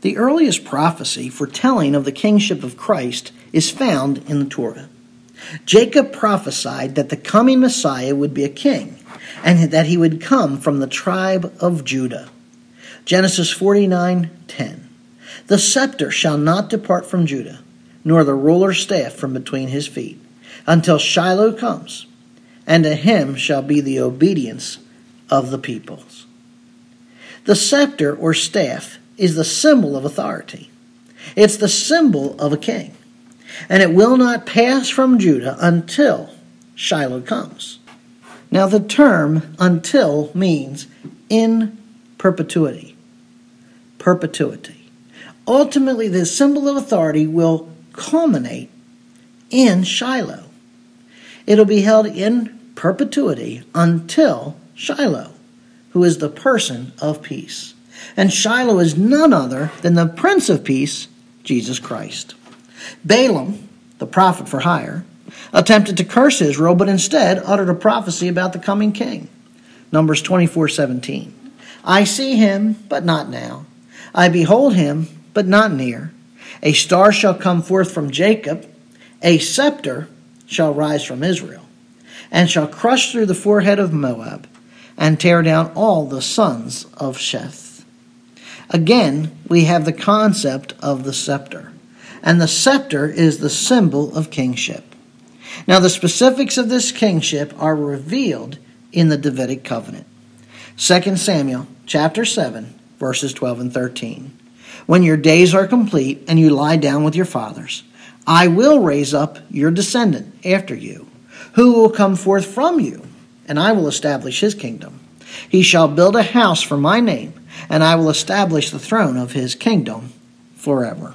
The earliest prophecy foretelling of the kingship of Christ is found in the Torah. Jacob prophesied that the coming Messiah would be a king and that he would come from the tribe of Judah. Genesis 49:10. The scepter shall not depart from Judah, nor the ruler's staff from between his feet, until Shiloh comes, and to him shall be the obedience of the peoples. The scepter or staff is the symbol of authority. It's the symbol of a king. And it will not pass from Judah until Shiloh comes. Now, the term until means in perpetuity. Perpetuity. Ultimately, the symbol of authority will culminate in Shiloh. It'll be held in perpetuity until Shiloh, who is the person of peace. And Shiloh is none other than the Prince of Peace, Jesus Christ. Balaam, the prophet for hire, attempted to curse Israel, but instead uttered a prophecy about the coming king. Numbers 24:17. I see him, but not now. I behold him, but not near. A star shall come forth from Jacob, a scepter shall rise from Israel, and shall crush through the forehead of Moab, and tear down all the sons of Sheth. Again, we have the concept of the scepter, and the scepter is the symbol of kingship. Now, the specifics of this kingship are revealed in the Davidic covenant. 2 Samuel chapter 7, verses 12 and 13. When your days are complete and you lie down with your fathers, I will raise up your descendant after you, who will come forth from you, and I will establish his kingdom. He shall build a house for my name, and I will establish the throne of his kingdom forever.